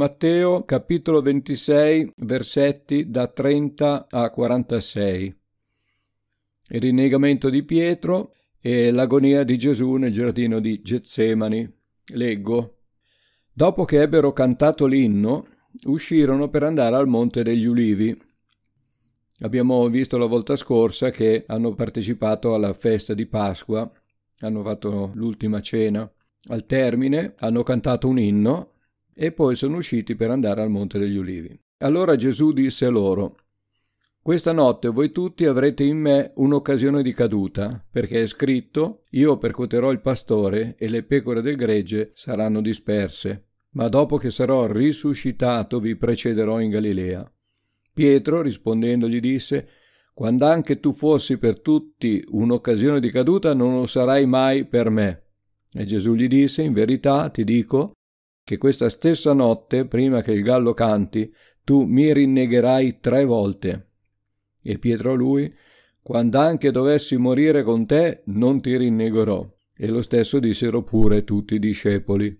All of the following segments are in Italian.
Matteo capitolo 26 versetti da 30 a 46. Il rinnegamento di Pietro e l'agonia di Gesù nel giardino di Getsemani. Leggo. Dopo che ebbero cantato l'inno, uscirono per andare al Monte degli Ulivi. Abbiamo visto la volta scorsa che hanno partecipato alla festa di Pasqua, hanno fatto l'ultima cena. Al termine hanno cantato un inno e poi sono usciti per andare al Monte degli Ulivi. Allora Gesù disse loro, questa notte voi tutti avrete in me un'occasione di caduta, perché è scritto, io percuoterò il pastore e le pecore del gregge saranno disperse. Ma dopo che sarò risuscitato vi precederò in Galilea. Pietro rispondendo gli disse, quando anche tu fossi per tutti un'occasione di caduta, non lo sarai mai per me. E Gesù gli disse, in verità ti dico, che questa stessa notte, prima che il gallo canti, tu mi rinnegherai tre volte. E Pietro lui, quando anche dovessi morire con te, non ti rinnegherò. E lo stesso dissero pure tutti i discepoli.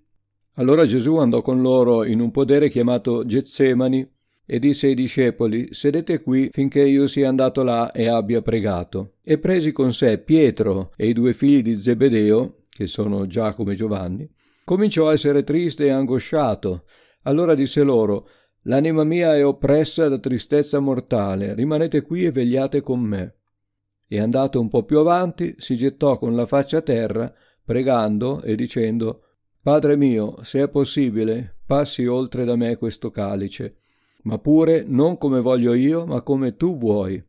Allora Gesù andò con loro in un podere chiamato Getsemani e disse ai discepoli, sedete qui finché io sia andato là e abbia pregato. E presi con sé Pietro e i due figli di Zebedeo, che sono Giacomo e Giovanni, cominciò a essere triste e angosciato. Allora disse loro, L'anima mia è oppressa da tristezza mortale, rimanete qui e vegliate con me. E andato un po' più avanti, si gettò con la faccia a terra, pregando e dicendo, Padre mio, se è possibile, passi oltre da me questo calice, ma pure non come voglio io, ma come tu vuoi.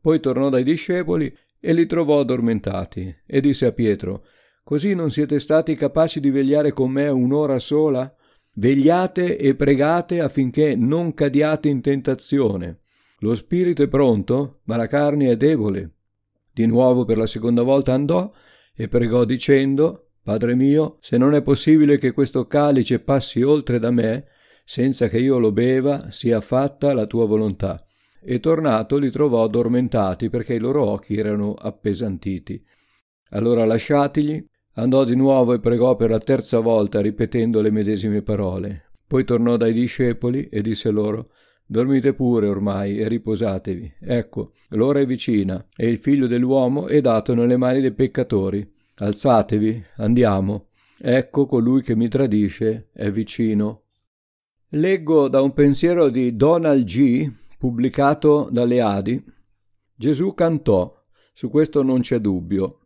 Poi tornò dai discepoli e li trovò addormentati, e disse a Pietro, Così non siete stati capaci di vegliare con me un'ora sola? Vegliate e pregate affinché non cadiate in tentazione. Lo spirito è pronto, ma la carne è debole. Di nuovo per la seconda volta andò e pregò dicendo, Padre mio, se non è possibile che questo calice passi oltre da me, senza che io lo beva, sia fatta la tua volontà. E tornato li trovò addormentati perché i loro occhi erano appesantiti. Allora lasciatigli, Andò di nuovo e pregò per la terza volta, ripetendo le medesime parole. Poi tornò dai discepoli e disse loro Dormite pure ormai e riposatevi. Ecco, l'ora è vicina e il figlio dell'uomo è dato nelle mani dei peccatori. Alzatevi, andiamo. Ecco colui che mi tradisce è vicino. Leggo da un pensiero di Donald G., pubblicato dalle Adi. Gesù cantò, su questo non c'è dubbio,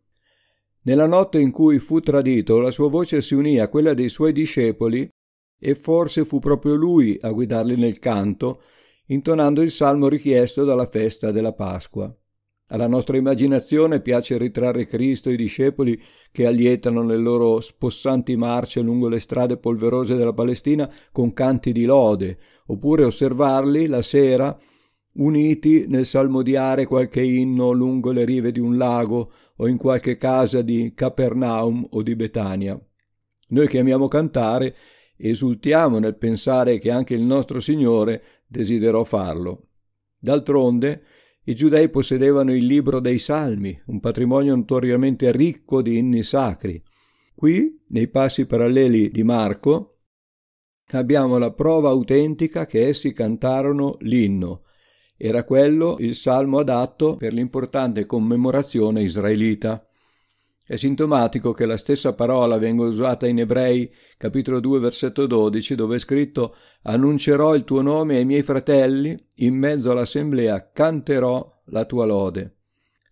nella notte in cui fu tradito, la sua voce si unì a quella dei suoi discepoli e forse fu proprio lui a guidarli nel canto, intonando il salmo richiesto dalla festa della Pasqua. Alla nostra immaginazione piace ritrarre Cristo e i discepoli che allietano le loro spossanti marce lungo le strade polverose della Palestina con canti di lode, oppure osservarli la sera uniti nel salmodiare qualche inno lungo le rive di un lago o in qualche casa di Capernaum o di Betania. Noi che amiamo cantare esultiamo nel pensare che anche il nostro Signore desiderò farlo. D'altronde, i giudei possedevano il libro dei Salmi, un patrimonio notoriamente ricco di inni sacri. Qui, nei passi paralleli di Marco, abbiamo la prova autentica che essi cantarono l'inno, era quello il salmo adatto per l'importante commemorazione israelita. È sintomatico che la stessa parola venga usata in Ebrei, capitolo 2, versetto 12, dove è scritto Annuncerò il tuo nome ai miei fratelli, in mezzo all'assemblea canterò la tua lode.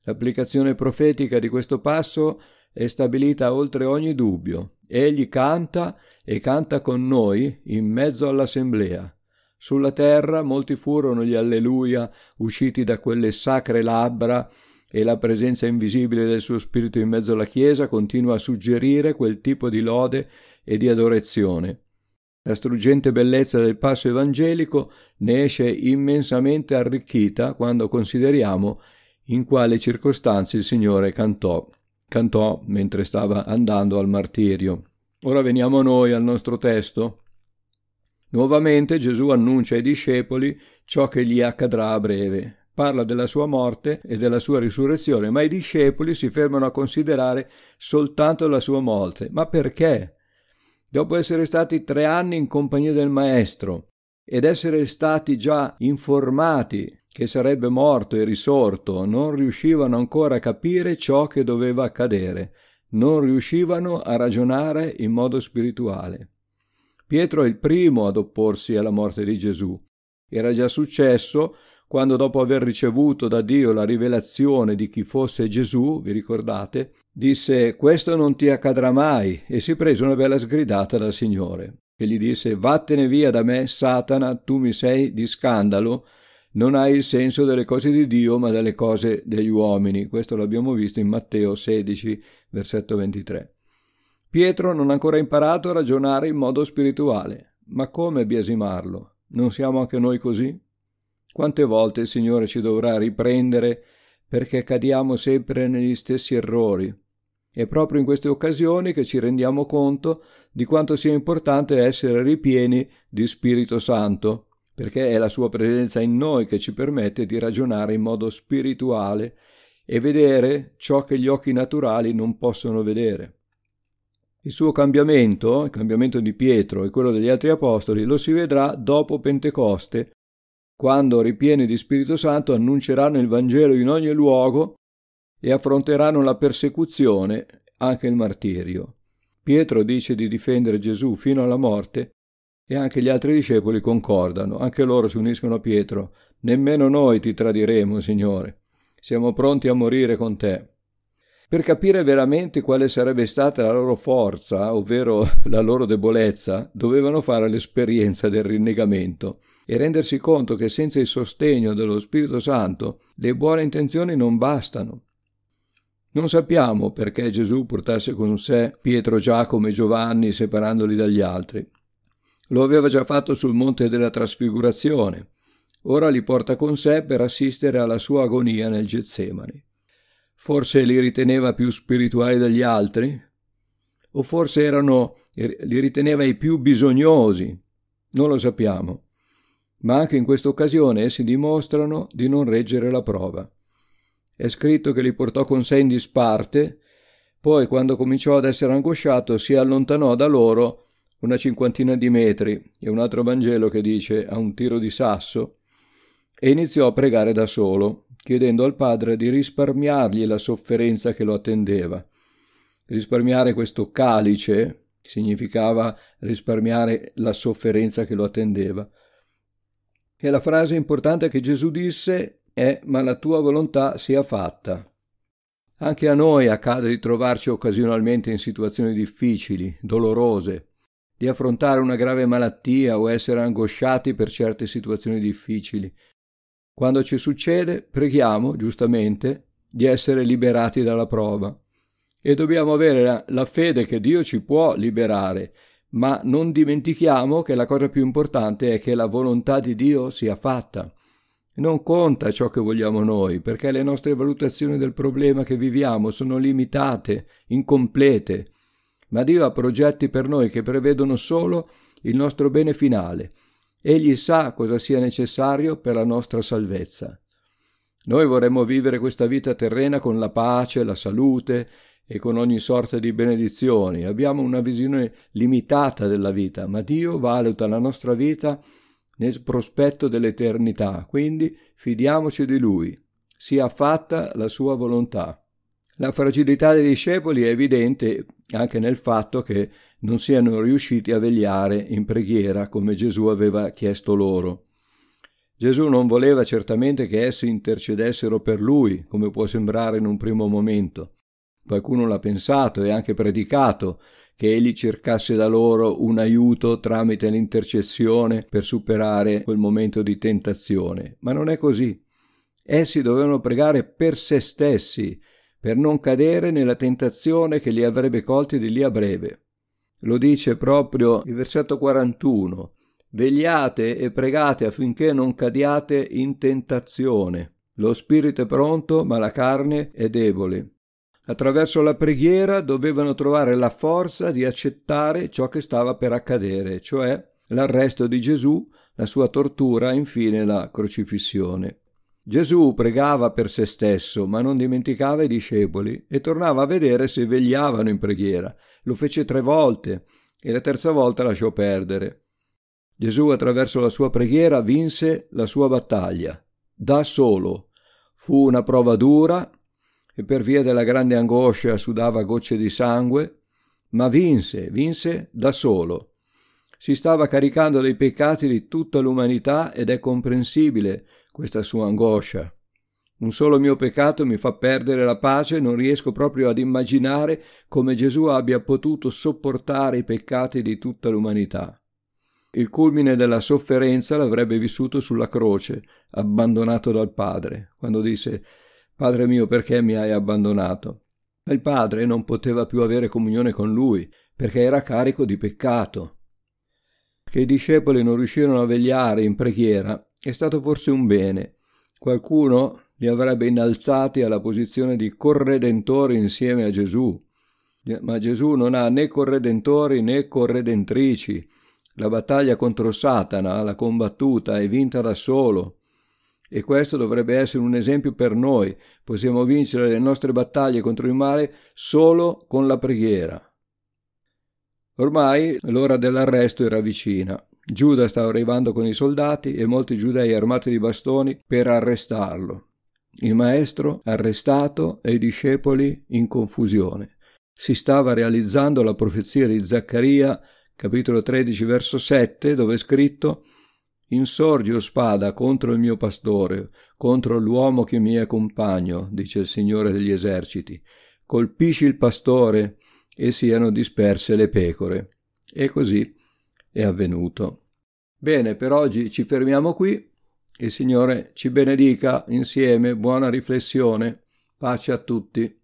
L'applicazione profetica di questo passo è stabilita oltre ogni dubbio. Egli canta e canta con noi in mezzo all'assemblea. Sulla terra molti furono gli alleluia usciti da quelle sacre labbra e la presenza invisibile del suo spirito in mezzo alla Chiesa continua a suggerire quel tipo di lode e di adorazione. La struggente bellezza del passo evangelico ne esce immensamente arricchita quando consideriamo in quale circostanze il Signore cantò. Cantò mentre stava andando al martirio. Ora veniamo noi al nostro testo. Nuovamente Gesù annuncia ai discepoli ciò che gli accadrà a breve. Parla della sua morte e della sua risurrezione, ma i discepoli si fermano a considerare soltanto la sua morte. Ma perché? dopo essere stati tre anni in compagnia del Maestro ed essere stati già informati che sarebbe morto e risorto, non riuscivano ancora a capire ciò che doveva accadere, non riuscivano a ragionare in modo spirituale. Pietro è il primo ad opporsi alla morte di Gesù. Era già successo quando dopo aver ricevuto da Dio la rivelazione di chi fosse Gesù, vi ricordate, disse questo non ti accadrà mai e si prese una bella sgridata dal Signore, che gli disse vattene via da me, Satana, tu mi sei di scandalo, non hai il senso delle cose di Dio ma delle cose degli uomini. Questo l'abbiamo visto in Matteo 16, versetto 23. Pietro non ha ancora imparato a ragionare in modo spirituale. Ma come biasimarlo? Non siamo anche noi così? Quante volte il Signore ci dovrà riprendere perché cadiamo sempre negli stessi errori? È proprio in queste occasioni che ci rendiamo conto di quanto sia importante essere ripieni di Spirito Santo, perché è la sua presenza in noi che ci permette di ragionare in modo spirituale e vedere ciò che gli occhi naturali non possono vedere. Il suo cambiamento, il cambiamento di Pietro e quello degli altri apostoli, lo si vedrà dopo Pentecoste, quando, ripieni di Spirito Santo, annunceranno il Vangelo in ogni luogo e affronteranno la persecuzione, anche il martirio. Pietro dice di difendere Gesù fino alla morte e anche gli altri discepoli concordano, anche loro si uniscono a Pietro. Nemmeno noi ti tradiremo, Signore. Siamo pronti a morire con te. Per capire veramente quale sarebbe stata la loro forza, ovvero la loro debolezza, dovevano fare l'esperienza del rinnegamento e rendersi conto che senza il sostegno dello Spirito Santo le buone intenzioni non bastano. Non sappiamo perché Gesù portasse con sé Pietro, Giacomo e Giovanni separandoli dagli altri. Lo aveva già fatto sul monte della trasfigurazione. Ora li porta con sé per assistere alla sua agonia nel Getsemani. Forse li riteneva più spirituali degli altri? O forse erano, li riteneva i più bisognosi? Non lo sappiamo. Ma anche in questa occasione essi dimostrano di non reggere la prova. È scritto che li portò con sé in disparte, poi quando cominciò ad essere angosciato si allontanò da loro una cinquantina di metri e un altro Vangelo che dice a un tiro di sasso e iniziò a pregare da solo, chiedendo al Padre di risparmiargli la sofferenza che lo attendeva. Risparmiare questo calice significava risparmiare la sofferenza che lo attendeva. E la frase importante che Gesù disse è ma la tua volontà sia fatta. Anche a noi accade di trovarci occasionalmente in situazioni difficili, dolorose, di affrontare una grave malattia o essere angosciati per certe situazioni difficili. Quando ci succede, preghiamo, giustamente, di essere liberati dalla prova. E dobbiamo avere la fede che Dio ci può liberare, ma non dimentichiamo che la cosa più importante è che la volontà di Dio sia fatta. Non conta ciò che vogliamo noi, perché le nostre valutazioni del problema che viviamo sono limitate, incomplete, ma Dio ha progetti per noi che prevedono solo il nostro bene finale. Egli sa cosa sia necessario per la nostra salvezza. Noi vorremmo vivere questa vita terrena con la pace, la salute e con ogni sorta di benedizioni. Abbiamo una visione limitata della vita, ma Dio valuta la nostra vita nel prospetto dell'eternità, quindi fidiamoci di Lui. Sia fatta la sua volontà. La fragilità dei discepoli è evidente anche nel fatto che non siano riusciti a vegliare in preghiera come Gesù aveva chiesto loro. Gesù non voleva certamente che essi intercedessero per lui, come può sembrare in un primo momento. Qualcuno l'ha pensato e anche predicato che egli cercasse da loro un aiuto tramite l'intercessione per superare quel momento di tentazione, ma non è così. Essi dovevano pregare per se stessi, per non cadere nella tentazione che li avrebbe colti di lì a breve. Lo dice proprio il versetto 41. Vegliate e pregate affinché non cadiate in tentazione. Lo spirito è pronto, ma la carne è debole. Attraverso la preghiera dovevano trovare la forza di accettare ciò che stava per accadere, cioè l'arresto di Gesù, la sua tortura e infine la crocifissione. Gesù pregava per se stesso, ma non dimenticava i discepoli e tornava a vedere se vegliavano in preghiera. Lo fece tre volte e la terza volta lasciò perdere. Gesù attraverso la sua preghiera vinse la sua battaglia, da solo. Fu una prova dura e per via della grande angoscia sudava gocce di sangue, ma vinse, vinse da solo. Si stava caricando dei peccati di tutta l'umanità ed è comprensibile questa sua angoscia. Un solo mio peccato mi fa perdere la pace e non riesco proprio ad immaginare come Gesù abbia potuto sopportare i peccati di tutta l'umanità. Il culmine della sofferenza l'avrebbe vissuto sulla croce, abbandonato dal Padre, quando disse Padre mio, perché mi hai abbandonato? Ma il Padre non poteva più avere comunione con lui, perché era carico di peccato. Che i discepoli non riuscirono a vegliare in preghiera è stato forse un bene. Qualcuno li avrebbe innalzati alla posizione di corredentori insieme a Gesù. Ma Gesù non ha né corredentori né corredentrici. La battaglia contro Satana l'ha combattuta e vinta da solo. E questo dovrebbe essere un esempio per noi. Possiamo vincere le nostre battaglie contro il male solo con la preghiera. Ormai l'ora dell'arresto era vicina. Giuda stava arrivando con i soldati e molti giudei armati di bastoni per arrestarlo. Il maestro arrestato e i discepoli in confusione. Si stava realizzando la profezia di Zaccaria, capitolo 13, verso 7, dove è scritto Insorgi, o spada, contro il mio pastore, contro l'uomo che mi è compagno, dice il Signore degli eserciti. Colpisci il pastore e siano disperse le pecore. E così è avvenuto. Bene, per oggi ci fermiamo qui. Il Signore ci benedica insieme, buona riflessione, pace a tutti.